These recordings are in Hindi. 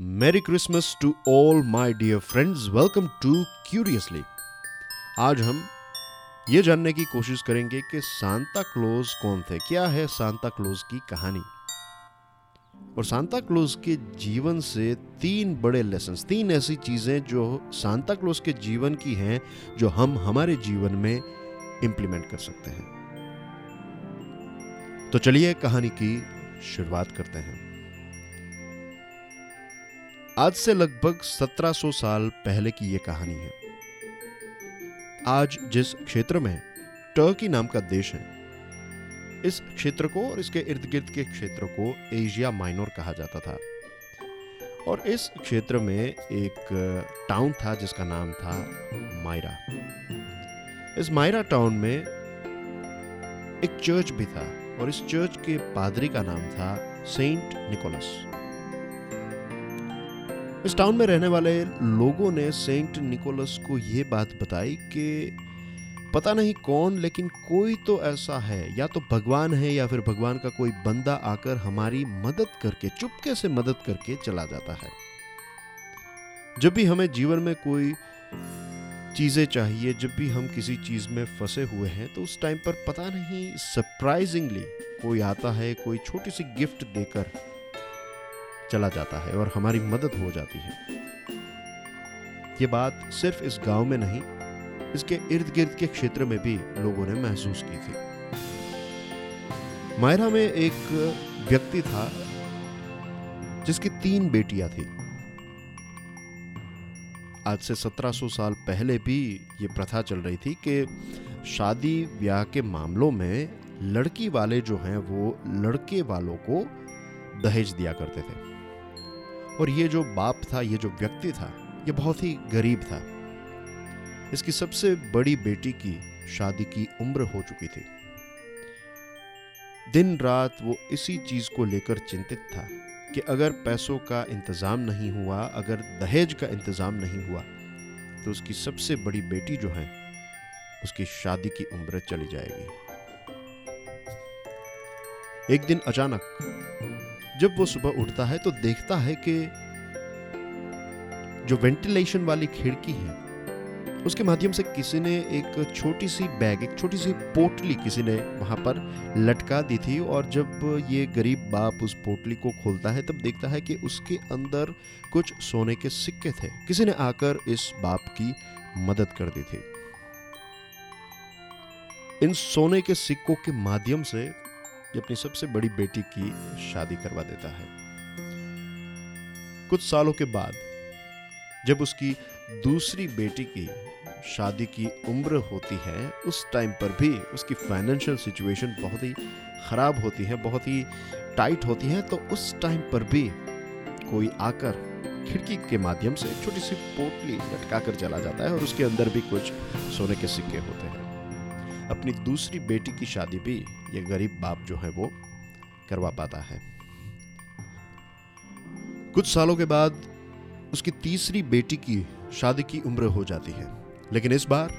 Merry Christmas to all my dear friends. Welcome to Curiously. आज हम ये जानने की कोशिश करेंगे कि सांता क्लोज कौन थे क्या है सांता क्लोज की कहानी और सांता क्लोज के जीवन से तीन बड़े लेसन तीन ऐसी चीज़ें जो सांता क्लोज के जीवन की हैं, जो हम हमारे जीवन में इंप्लीमेंट कर सकते हैं तो चलिए कहानी की शुरुआत करते हैं आज से लगभग 1700 साल पहले की यह कहानी है। आज जिस क्षेत्र में टर्की नाम का देश है, इस क्षेत्र को और इसके इर्द गिर्द के क्षेत्र को एशिया माइनर कहा जाता था। और इस क्षेत्र में एक टाउन था जिसका नाम था मायरा। इस मायरा टाउन में एक चर्च भी था और इस चर्च के पादरी का नाम था सेंट निकोलस। इस टाउन में रहने वाले लोगों ने सेंट निकोलस को यह बात बताई कि पता नहीं कौन, लेकिन कोई तो ऐसा है, या तो भगवान है, या फिर भगवान का कोई बंदा आकर हमारी मदद करके, चुपके से मदद करके चला जाता है। जब भी हमें जीवन में कोई चीज़ें चाहिए, जब भी हम किसी चीज़ में फंसे हुए हैं तो उस टाइम पर पता नहीं सरप्राइजिंगली कोई आता है, कोई छोटी सी गिफ्ट देकर चला जाता है और हमारी मदद हो जाती है। ये बात सिर्फ़ इस गाँव में नहीं, इसके इर्द गिर्द के क्षेत्र में भी लोगों ने महसूस की थी। मायरा में एक व्यक्ति था, जिसकी तीन बेटियाँ थी। आज से 1700 साल पहले भी ये प्रथा चल रही थी कि शादी ब्याह के मामलों में लड़की वाले जो हैं, वो लड़के वालों को दहेज दिया करते थे। और ये जो बाप था, ये जो व्यक्ति था, ये बहुत ही गरीब था। इसकी सबसे बड़ी बेटी की शादी की उम्र हो चुकी थी। दिन रात वो इसी चीज़ को लेकर चिंतित था कि अगर पैसों का इंतज़ाम नहीं हुआ, अगर दहेज का इंतज़ाम नहीं हुआ तो उसकी सबसे बड़ी बेटी जो है, उसकी शादी की उम्र चली जाएगी। एक दिन अचानक जब वो सुबह उठता है तो देखता है कि जो वेंटिलेशन वाली खिड़की है, उसके माध्यम से किसी ने एक छोटी सी बैग, एक छोटी सी पोटली किसी ने वहाँ पर, लटका दी थी और जब ये गरीब बाप उस पोटली को खोलता है, तब देखता है कि उसके अंदर कुछ सोने के सिक्के थे। किसी ने आकर इस बाप की मदद कर दी थी। इन सोने के सिक्कों के माध्यम से ये अपनी सबसे बड़ी बेटी की शादी करवा देता है। कुछ सालों के बाद, जब उसकी दूसरी बेटी की शादी की उम्र होती है, उस टाइम पर भी उसकी फाइनेंशियल सिचुएशन बहुत ही ख़राब होती है, बहुत ही टाइट होती है तो उस टाइम पर भी कोई आकर खिड़की के माध्यम से छोटी सी पोटली लटका कर चला जाता है और उसके अंदर भी कुछ सोने के सिक्के होते हैं। अपनी दूसरी बेटी की शादी भी ये गरीब बाप जो है वो करवा पाता है। कुछ सालों के बाद उसकी तीसरी बेटी की शादी की उम्र हो जाती है। लेकिन इस बार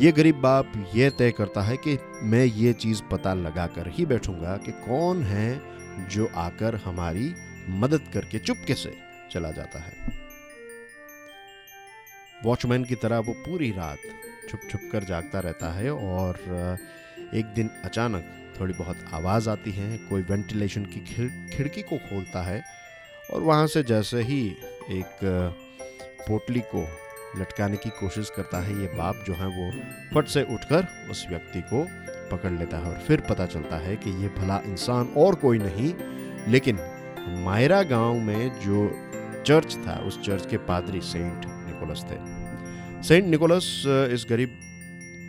ये गरीब बाप ये तय करता है कि मैं ये चीज़ पता लगा कर ही बैठूँगा कि कौन है जो आकर हमारी मदद करके चुपके से चला जाता है। वॉचमैन की तरह वो पूरी रात छुप छुप कर जागता रहता है और एक दिन अचानक थोड़ी बहुत आवाज़ आती है, कोई वेंटिलेशन की खिड़की को खोलता है और वहाँ से जैसे ही एक पोटली को लटकाने की कोशिश करता है, ये बाप जो है वो फट से उठकर उस व्यक्ति को पकड़ लेता है और फिर पता चलता है कि ये भला इंसान और कोई नहीं, लेकिन मायरा गाँव में जो चर्च था, उस चर्च के पादरी सेंट निकोलस थे। सेंट निकोलस इस गरीब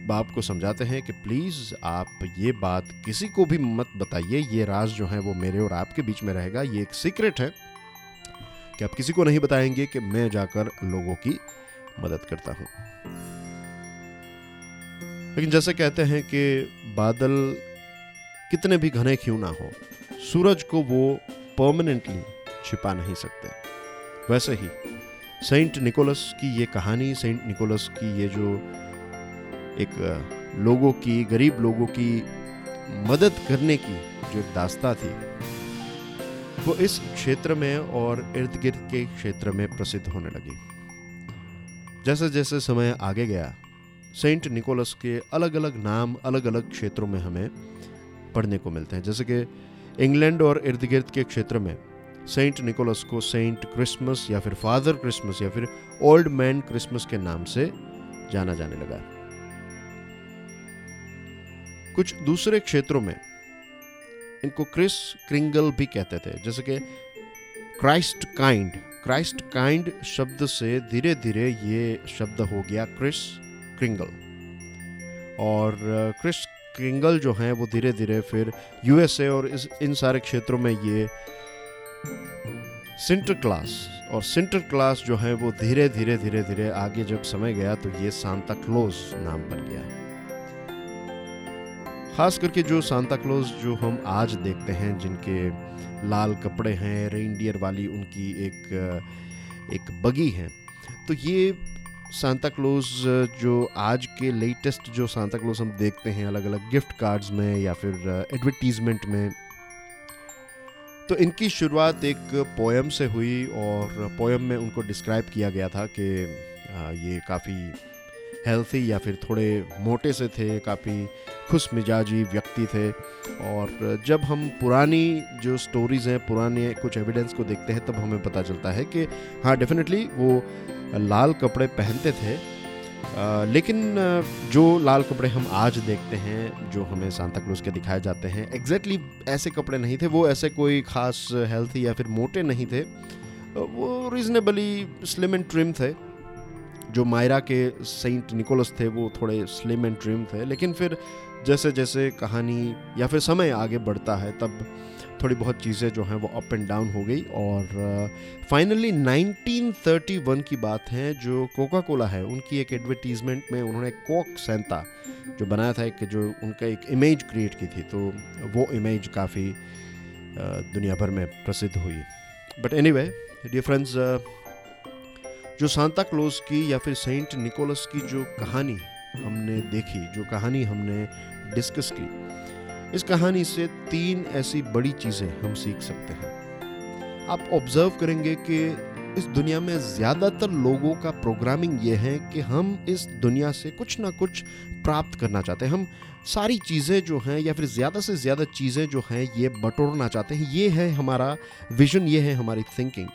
बाप को समझाते हैं कि प्लीज़ आप ये बात किसी को भी मत बताइए, ये राज जो है वो मेरे और आपके बीच में रहेगा, ये एक सीक्रेट है कि आप किसी को नहीं बताएँगे कि मैं जाकर लोगों की मदद करता हूँ। लेकिन जैसे कहते हैं कि बादल कितने भी घने क्यों ना हो, सूरज को वो परमानेंटली छिपा नहीं सकते। वैसे ही सेंट निकोलस की ये कहानी, सेंट निकोलस की ये जो एक लोगों की, गरीब लोगों की मदद करने की जो एक दास्ता थी, वो इस क्षेत्र में और इर्द गिर्द के क्षेत्र में प्रसिद्ध होने लगी। जैसे जैसे समय आगे गया, सेंट निकोलस के अलग अलग नाम अलग अलग क्षेत्रों में हमें पढ़ने को मिलते हैं। जैसे कि इंग्लैंड और इर्द गिर्द के क्षेत्र में सेंट निकोलस को सेंट क्रिसमस या फिर फादर क्रिसमस या फिर ओल्ड मैन क्रिसमस के नाम से जाना जाने लगा। कुछ दूसरे क्षेत्रों में इनको क्रिस क्रिंगल भी कहते थे, जैसे कि क्राइस्ट काइंड क्राइस्ट काइंड शब्द से धीरे धीरे ये शब्द हो गया क्रिस क्रिंगल और क्रिस क्रिंगल जो हैं वो धीरे धीरे फिर यूएसए और इस, इन सारे क्षेत्रों में ये सिंटर क्लास और सिंटर क्लास जो है वो धीरे धीरे धीरे धीरे आगे जब समय गया तो ये सांता क्लोज नाम बन गया है। खास करके जो सांता क्लोज जो हम आज देखते हैं, जिनके लाल कपड़े हैं रेनडियर वाली उनकी एक एक बगी है तो ये सांता क्लोज जो आज के लेटेस्ट जो सांता क्लोज हम देखते हैं अलग अलग गिफ्ट कार्ड्स में या फिर एडवर्टीजमेंट में तो इनकी शुरुआत एक पोएम से हुई और पोएम में उनको डिस्क्राइब किया गया था कि ये काफ़ी हेल्थी या फिर थोड़े मोटे से थे, काफ़ी खुश मिजाजी व्यक्ति थे और जब हम पुरानी जो स्टोरीज़ हैं, पुराने कुछ एविडेंस को देखते हैं, तब हमें पता चलता है कि हाँ डेफिनेटली वो लाल कपड़े पहनते थे लेकिन जो लाल कपड़े हम आज देखते हैं, जो हमें सांता क्लोज के दिखाए जाते हैं एग्जैक्टली exactly ऐसे कपड़े नहीं थे, वो ऐसे कोई ख़ास हेल्थी या फिर मोटे नहीं थे। वो रीजनेबली स्लिम एंड ट्रिम थे। जो मायरा के सेंट निकोलस थे, वो थोड़े स्लिम एंड ट्रिम थे, लेकिन फिर जैसे जैसे कहानी या फिर समय आगे बढ़ता है तब थोड़ी बहुत चीज़ें जो हैं वो अप एंड डाउन हो गई और फाइनली uh, 1931 की बात है जो कोका कोला है उनकी एक एडवर्टीजमेंट में उन्होंने कोक सेंता जो बनाया था एक जो उनका एक इमेज क्रिएट की थी तो वो इमेज काफ़ी uh, दुनिया भर में प्रसिद्ध हुई। But any way dear friends जो सांता क्लोज की या फिर सेंट निकोलस की जो कहानी हमने देखी, जो कहानी हमने डिस्कस की। इस कहानी से तीन ऐसी बड़ी चीज़ें हम सीख सकते हैं। आप ऑब्ज़र्व करेंगे कि इस दुनिया में ज़्यादातर लोगों का प्रोग्रामिंग ये है कि हम इस दुनिया से कुछ ना कुछ प्राप्त करना चाहते हैं। हम सारी चीज़ें जो हैं या फिर ज़्यादा से ज़्यादा चीज़ें जो हैं ये बटोरना चाहते हैं। ये है हमारा विजन ये है हमारी थिंकिंग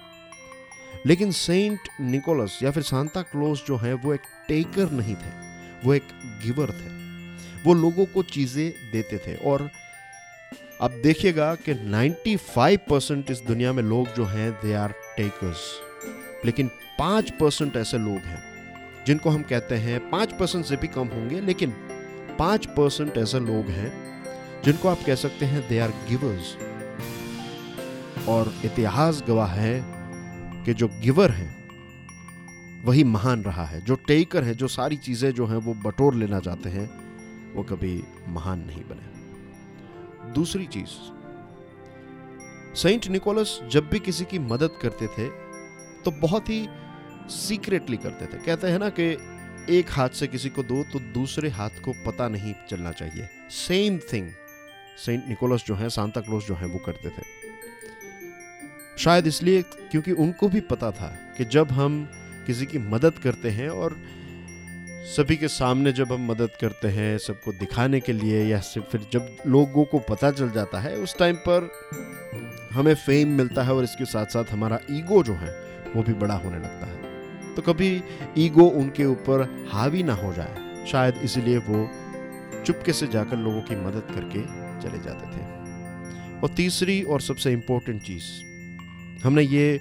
लेकिन सेंट निकोलस या फिर सांता क्लोज जो है वो एक टेकर नहीं थे। वो एक गिवर थे। वो लोगों को चीज़ें देते थे और अब देखिएगा कि 95 परसेंट इस दुनिया में लोग जो हैं दे आर टेकर्स लेकिन पाँच परसेंट ऐसे लोग हैं, जिनको हम कहते हैं पाँच परसेंट से भी कम होंगे, लेकिन पाँच परसेंट ऐसे लोग हैं, जिनको आप कह सकते हैं दे आर गिवर्स और इतिहास गवाह है कि जो गिवर है वही महान रहा है। जो टेकर है, जो सारी चीज़ें जो हैं, वो बटोर लेना चाहते हैं, वो कभी महान नहीं बने। दूसरी चीज़, सेंट निकोलस जब भी किसी की मदद करते थे तो बहुत ही सीक्रेटली करते थे। कहते हैं ना कि एक हाथ से किसी को दो तो दूसरे हाथ को पता नहीं चलना चाहिए। सेम थिंग सेंट निकोलस जो है, सांता क्लोज जो है, वो करते थे। शायद इसलिए क्योंकि उनको भी पता था कि जब हम किसी की मदद करते हैं और सभी के सामने जब हम मदद करते हैं सबको दिखाने के लिए या फिर जब लोगों को पता चल जाता है, उस टाइम पर हमें फेम मिलता है और इसके साथ साथ हमारा ईगो जो है, वो भी बड़ा होने लगता है। तो कभी ईगो उनके ऊपर हावी ना हो जाए, शायद इसलिए वो चुपके से जाकर लोगों की मदद करके चले जाते थे। और तीसरी और सबसे इम्पोर्टेंट चीज़, हमने ये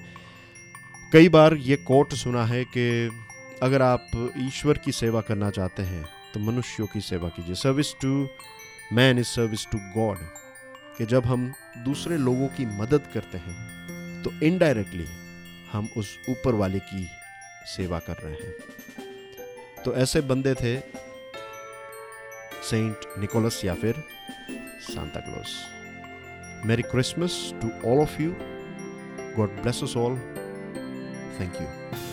कई बार ये कोट सुना है कि अगर आप ईश्वर की सेवा करना चाहते हैं तो मनुष्यों की सेवा कीजिए। Service to man is service to God कि जब हम दूसरे लोगों की मदद करते हैं तो इनडायरेक्टली हम उस ऊपर वाले की सेवा कर रहे हैं। तो ऐसे बंदे थे सेंट निकोलस या फिर Santa Claus merry Christmas to all of you God bless all Thank you.